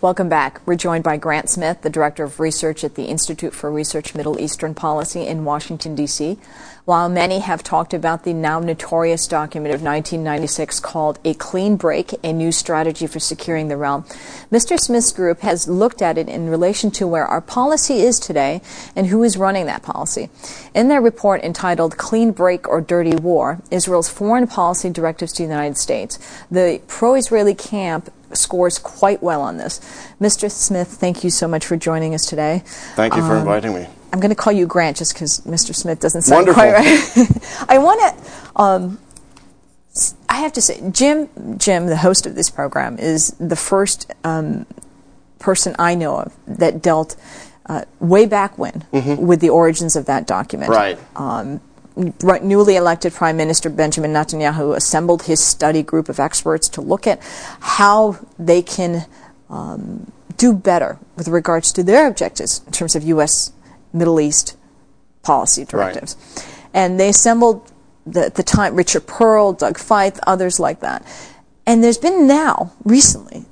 Welcome back. We're joined by Grant Smith, the Director of Research at the Institute for Research Middle Eastern Policy in Washington, D.C. While many have talked about the now notorious document of 1996 called A Clean Break, a new strategy for securing the realm, Mr. Smith's group has looked at it in relation to where our policy is today and who is running that policy. In their report entitled Clean Break or Dirty War Israel's Foreign Policy Directives to the United States, the pro Israeli camp scores quite well on this. Mr. Smith, thank you so much for joining us today. Thank you for um, inviting me. I'm going to call you Grant just because Mr. Smith doesn't sound Wonderful. quite right. I want to. Um, I have to say, Jim, Jim, the host of this program, is the first um, person I know of that dealt uh, way back when mm-hmm. with the origins of that document. Right. Um, newly elected Prime Minister Benjamin Netanyahu assembled his study group of experts to look at how they can um, do better with regards to their objectives in terms of U.S. Middle East policy directives. Right. And they assembled the, at the time Richard Perle, Doug Feith, others like that. And there's been now, recently,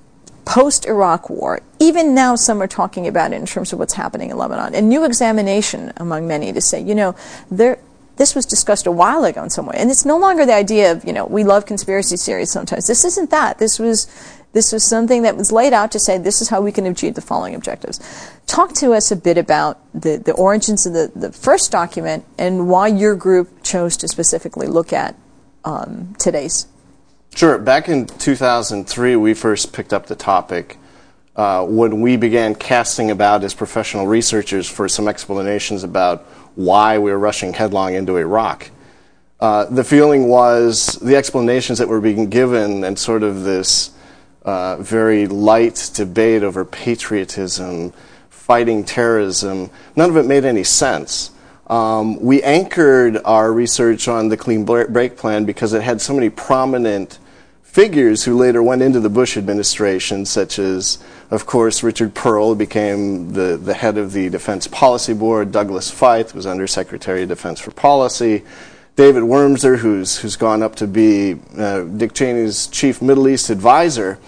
post Iraq war, even now some are talking about it in terms of what's happening in Lebanon, a new examination among many to say, you know, there, this was discussed a while ago in some way. And it's no longer the idea of, you know, we love conspiracy theories sometimes. This isn't that. This was, this was something that was laid out to say this is how we can achieve the following objectives. Talk to us a bit about the, the origins of the, the first document and why your group chose to specifically look at um, today's. Sure. Back in 2003, we first picked up the topic. Uh, when we began casting about as professional researchers for some explanations about why we were rushing headlong into Iraq. Uh, the feeling was the explanations that were being given and sort of this uh, very light debate over patriotism, fighting terrorism, none of it made any sense. Um, we anchored our research on the Clean Break Plan because it had so many prominent figures who later went into the Bush administration, such as, of course, Richard Perle became the, the head of the Defense Policy Board. Douglas Feith was Undersecretary of Defense for Policy. David Wurmser, who's, who's gone up to be uh, Dick Cheney's chief Middle East advisor.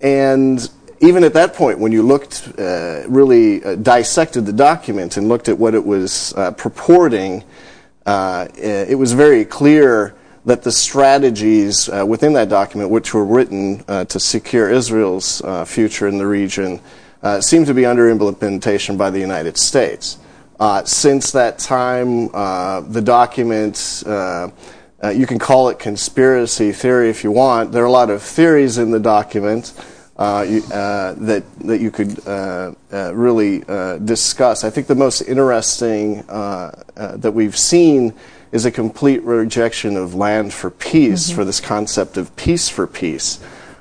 And even at that point, when you looked, uh, really uh, dissected the document and looked at what it was uh, purporting, uh, it was very clear that the strategies uh, within that document, which were written uh, to secure Israel's uh, future in the region, uh, seem to be under implementation by the United States. Uh, since that time, uh, the document, you can call it conspiracy theory if you want. There are a lot of theories in the document. You, that that you could really discuss. I think the most interesting that we've seen is a complete rejection of land for peace, mm-hmm. for this concept of peace for peace.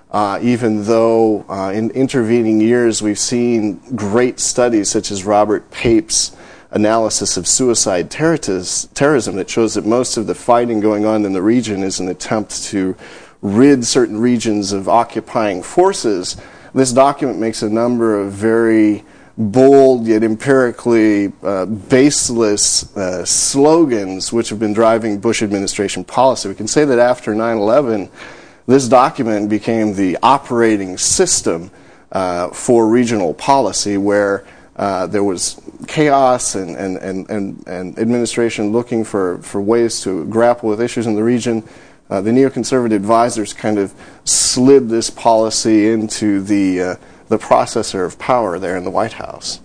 Uh, even though uh, in intervening years we've seen great studies such as Robert Pape's analysis of suicide terrorism that shows that most of the fighting going on in the region is an attempt to rid certain regions of occupying forces. This document makes a number of very bold yet empirically uh, baseless uh, slogans which have been driving Bush administration policy. We can say that after 9 11, this document became the operating system uh, for regional policy where uh, there was chaos and, and, and, and, and administration looking for, for ways to grapple with issues in the region. Uh, the neoconservative advisors kind of slid this policy into the uh, the processor of power there in the White House?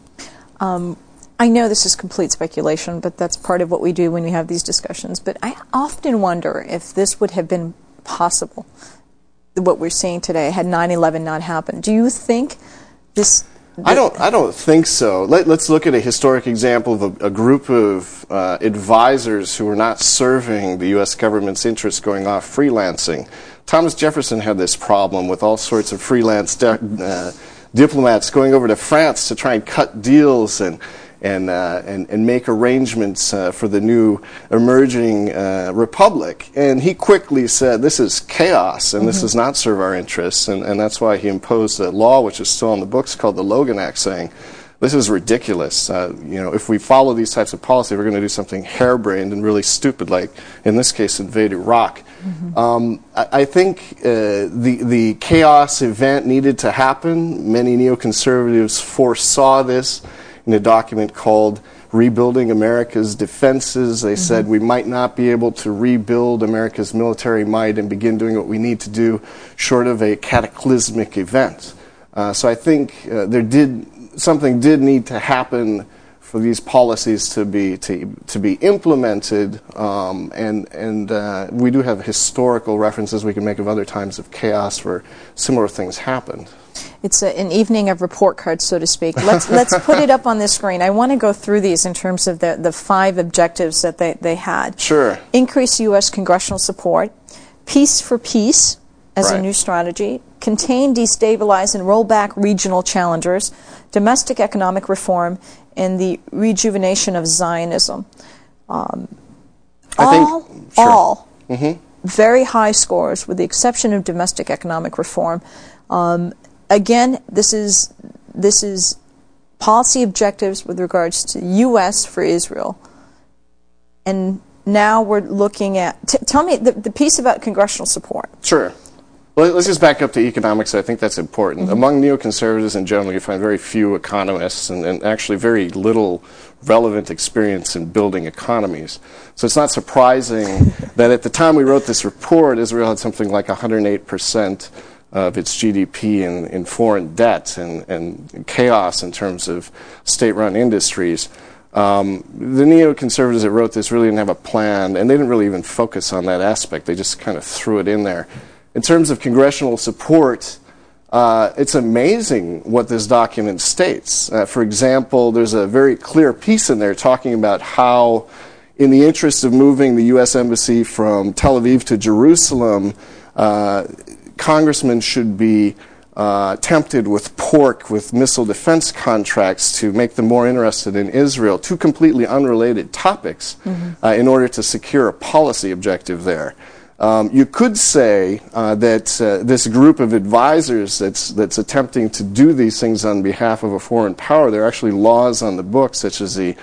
Um, I know this is complete speculation, but that's part of what we do when we have these discussions. But I often wonder if this would have been possible, what we're seeing today, had 9 11 not happened. Do you think this I don't. I don't think so. Let, us look at a historic example of a, a group of uh, advisors who were not serving the U.S. government's interests, going off freelancing. Thomas Jefferson had this problem with all sorts of freelance de- uh, diplomats going over to France to try and cut deals and and, uh, and, and make arrangements uh, for the new emerging uh, republic. And he quickly said, This is chaos and mm-hmm. this does not serve our interests. And, and that's why he imposed a law, which is still on the books, called the Logan Act, saying this is ridiculous. Uh, you know, if we follow these types of policy, we're going to do something harebrained and really stupid, like in this case, invade Iraq. Mm-hmm. Um, I, I, think uh, the the chaos event needed to happen. Many neoconservatives foresaw this in a document called rebuilding America's defenses. They mm-hmm. said we might not be able to rebuild America's military might and begin doing what we need to do short of a cataclysmic event. Uh, so I think uh, there did something did need to happen for these policies to be to, to be implemented, um, and and uh, we do have historical references we can make of other times of chaos where similar things happened. It's a, an evening of report cards, so to speak. Let's let's put it up on the screen. I want to go through these in terms of the the five objectives that they, they had. Sure. Increase U.S. congressional support, peace for peace as right. a new strategy, contain, destabilize, and roll back regional challengers, domestic economic reform, and the rejuvenation of Zionism. Um, all, think, sure. all mm-hmm. very high scores, with the exception of domestic economic reform. Um, again, this is this is policy objectives with regards to U.S. for Israel, and now we're looking at. T- tell me the, the piece about congressional support. Sure. Well, let's just back up to economics. I think that's important. Mm-hmm. Among neoconservatives in general, you find very few economists and, and, actually very little relevant experience in building economies. So it's not surprising that at the time we wrote this report, Israel had something like 108% of its GDP in, in foreign debt and, and chaos in terms of state run industries. Um, the neoconservatives that wrote this really didn't have a plan, and they didn't really even focus on that aspect. They just kind of threw it in there in terms of congressional support, uh, it's amazing what this document states. Uh, for example, there's a very clear piece in there talking about how, in the interest of moving the U.S. Embassy from Tel Aviv to Jerusalem, uh, congressmen should be uh, tempted with pork, with missile defense contracts to make them more interested in Israel, two completely unrelated topics, mm-hmm. Uh, in order to secure a policy objective there. Um, you could say uh, that uh, this group of advisors that's, that's attempting to do these things on behalf of a foreign power, there are actually laws on the books, such as the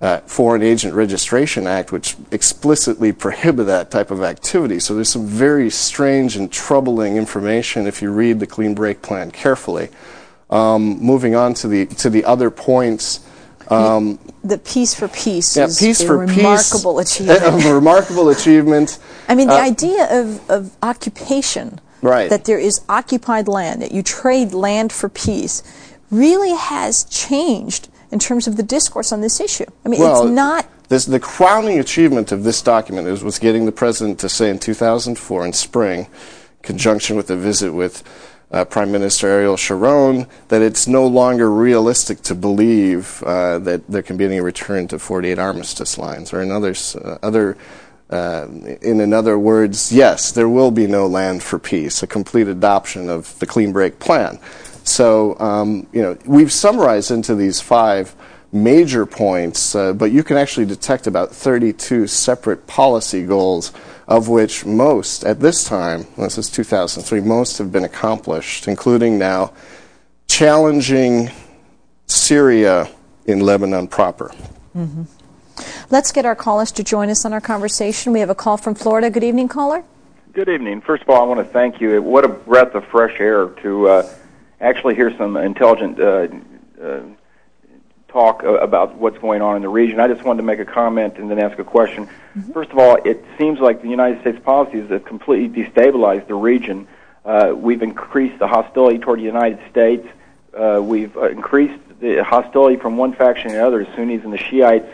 uh, Foreign Agent Registration Act, which explicitly prohibit that type of activity. So there's some very strange and troubling information if you read the Clean Break Plan carefully. Um, moving on to the to the other points. Um, the Peace for Peace yeah, is peace a for remarkable peace, achievement. A remarkable achievement. I mean, the uh, idea of, of occupation, right. that there is occupied land, that you trade land for peace, really has changed in terms of the discourse on this issue. I mean, well, it's not. This, the crowning achievement of this document is, was getting the president to say in 2004 in spring, in conjunction with a visit with uh, Prime Minister Ariel Sharon that it's no longer realistic to believe uh, that there can be any return to 48 armistice lines, or in others, uh, other, uh, in in other words, yes, there will be no land for peace, a complete adoption of the Clean Break Plan. So, um, you know, we've summarized into these five major points, uh, but you can actually detect about 32 separate policy goals of which most, at this time, this is 2003, most have been accomplished, including now challenging Syria in Lebanon proper. Mm-hmm. Let's get our callers to join us on our conversation. We have a call from Florida. Good evening, caller. Good evening. First of all, I want to thank you. What a breath of fresh air to uh, actually hear some intelligent uh, uh, talk about what's going on in the region. I just wanted to make a comment and then ask a question. Mm-hmm. First of all, it seems like the United States policies have completely destabilized the region. Uh, we've increased the hostility toward the United States. Uh, we've uh, increased the hostility from one faction to the other, Sunnis and the Shiites.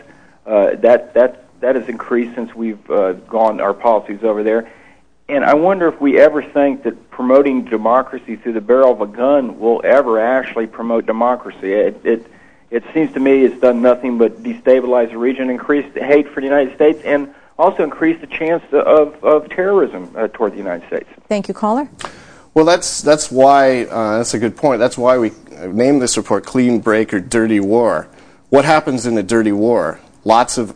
Uh, that that that has increased since we've uh, gone our policies over there. And I wonder if we ever think that promoting democracy through the barrel of a gun will ever actually promote democracy. It, it it seems to me it's done nothing but destabilize the region, increase the hate for the United States, and also increase the chance of, of terrorism uh, toward the United States. Thank you, caller. Well, that's that's why uh, that's a good point. That's why we named this report "Clean Break" or "Dirty War." What happens in a dirty war? Lots of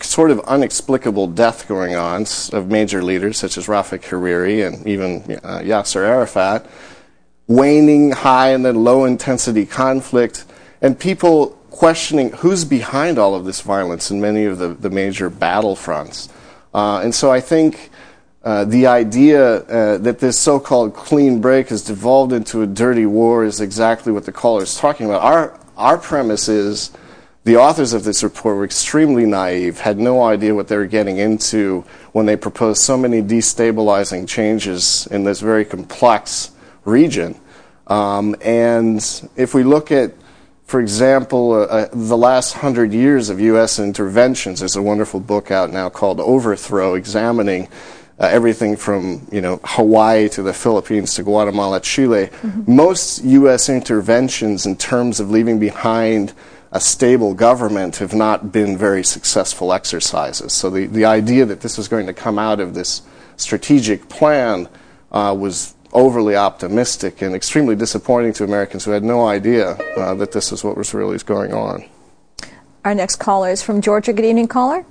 sort of inexplicable death going on of major leaders such as Rafik Hariri and even uh, Yasser Arafat. Waning high and then low intensity conflict and people questioning who's behind all of this violence in many of the, the major battlefronts. Uh, and so I think uh, the idea uh, that this so called clean break has devolved into a dirty war is exactly what the caller is talking about. Our, our premise is the authors of this report were extremely naive, had no idea what they were getting into when they proposed so many destabilizing changes in this very complex region. Um, and if we look at, for example, uh, uh, the last hundred years of U.S. interventions, there's a wonderful book out now called Overthrow, examining uh, everything from you know Hawaii to the Philippines to Guatemala, Chile. Mm-hmm. Most U.S. interventions, in terms of leaving behind a stable government, have not been very successful exercises. So the, the idea that this was going to come out of this strategic plan uh, was overly optimistic and extremely disappointing to Americans who had no idea uh, that this is what was really going on. Our next caller is from Georgia. Good evening, caller.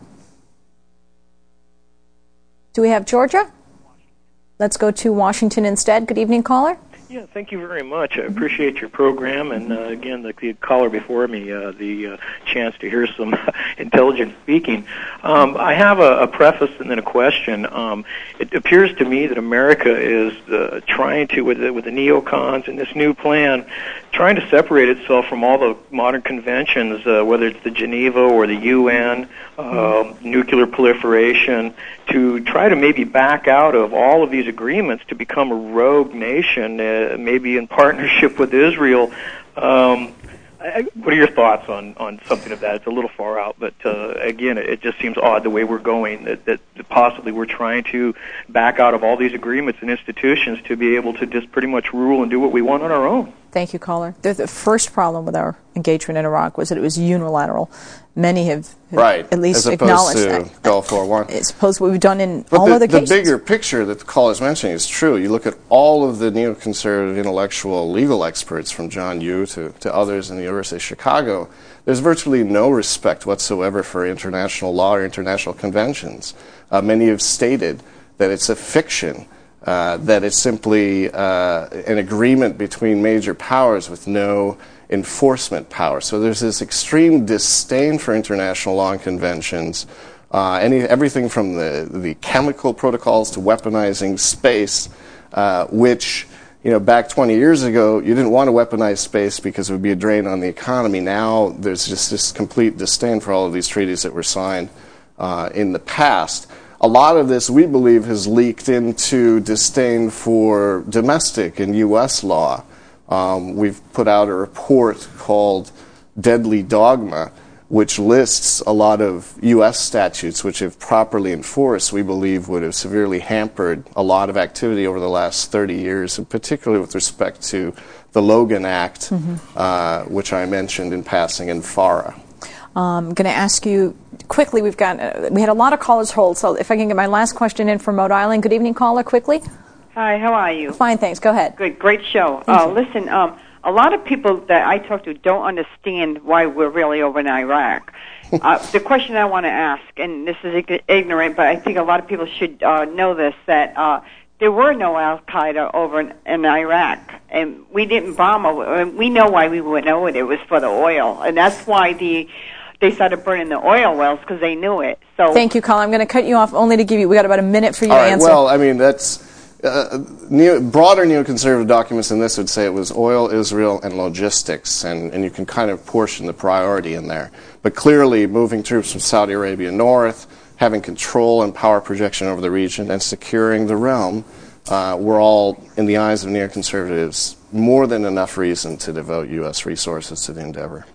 Do we have Georgia? Let's go to Washington instead. Good evening, caller. Yeah, thank you very much. I appreciate your program, and uh, again, the, the caller before me, uh, the uh, chance to hear some intelligent speaking. Um, I have a, a preface and then a question. Um, it appears to me that America is uh, trying to, with the, with the neocons and this new plan, trying to separate itself from all the modern conventions, uh, whether it's the Geneva or the UN, uh, nuclear proliferation, to try to maybe back out of all of these agreements to become a rogue nation, uh, maybe in partnership with Israel. Um, I, what are your thoughts on, on something of that? It's a little far out, but uh, again, it, it just seems odd the way we're going. That, that possibly we're trying to back out of all these agreements and institutions to be able to just pretty much rule and do what we want on our own. Thank you, caller. The, the, first problem with our engagement in Iraq was that it was unilateral. Many have, right. at least As acknowledged to that. Gulf War One. It's opposed to what we've done in but all the, other the cases. The bigger picture that the caller is mentioning is true. You look at all of the neoconservative intellectual legal experts, from John Yoo to, to others in the University of Chicago. There's virtually no respect whatsoever for international law or international conventions. Uh, many have stated that it's a fiction uh, that it's simply uh, an agreement between major powers with no enforcement power. So there's this extreme disdain for international law and conventions. Uh, any, everything from the, the chemical protocols to weaponizing space, uh, which you know, back 20 years ago, you didn't want to weaponize space because it would be a drain on the economy. Now there's just this complete disdain for all of these treaties that were signed uh, in the past a lot of this, we believe, has leaked into disdain for domestic and U.S. law. Um, we've put out a report called Deadly Dogma, which lists a lot of U.S. statutes which, if properly enforced, we believe would have severely hampered a lot of activity over the last 30 years, and particularly with respect to the Logan Act, mm-hmm. uh, which I mentioned in passing, in FARA. I'm going to ask you quickly. We've got uh, we had a lot of callers hold, so if I can get my last question in from Rhode Island. Good evening, caller. Quickly. Hi. How are you? Fine, thanks. Go ahead. Good. Great show. Uh, listen, um, a lot of people that I talk to don't understand why we're really over in Iraq. uh, the question I want to ask, and this is ignorant, but I think a lot of people should uh, know this that. Uh, there were no Al Qaeda over in, in Iraq, and we didn't bomb. And we know why we went know it. It was for the oil, and that's why the they started burning the oil wells because they knew it. So thank you, Colin. I'm going to cut you off only to give you. We got about a minute for you All to right, answer. Well, I mean that's. Uh, neo, broader neoconservative documents than this would say it was oil, Israel, and logistics, and, and you can kind of portion the priority in there. But clearly, moving troops from Saudi Arabia north, having control and power projection over the region, and securing the realm uh, were all, in the eyes of neoconservatives, more than enough reason to devote U.S. resources to the endeavor.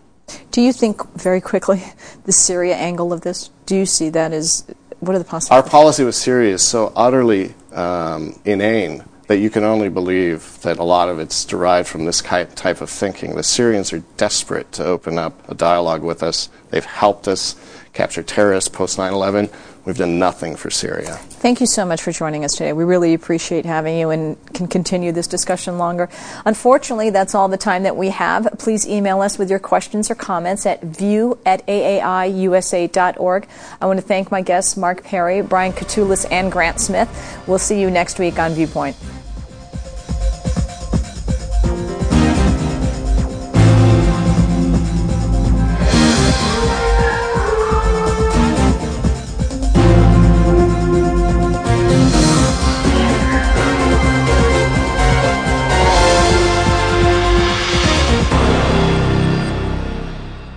Do you think, very quickly, the Syria angle of this? Do you see that as what are the possibilities? Our policy with Syria is so utterly um, inane that you can only believe that a lot of it's derived from this type of thinking. The Syrians are desperate to open up a dialogue with us. They've helped us capture terrorists post 9 11. We've done nothing for Syria. Thank you so much for joining us today. We really appreciate having you and can continue this discussion longer. Unfortunately, that's all the time that we have. Please email us with your questions or comments at view at aaiusa.org. I want to thank my guests, Mark Perry, Brian Katulis, and Grant Smith. We'll see you next week on Viewpoint.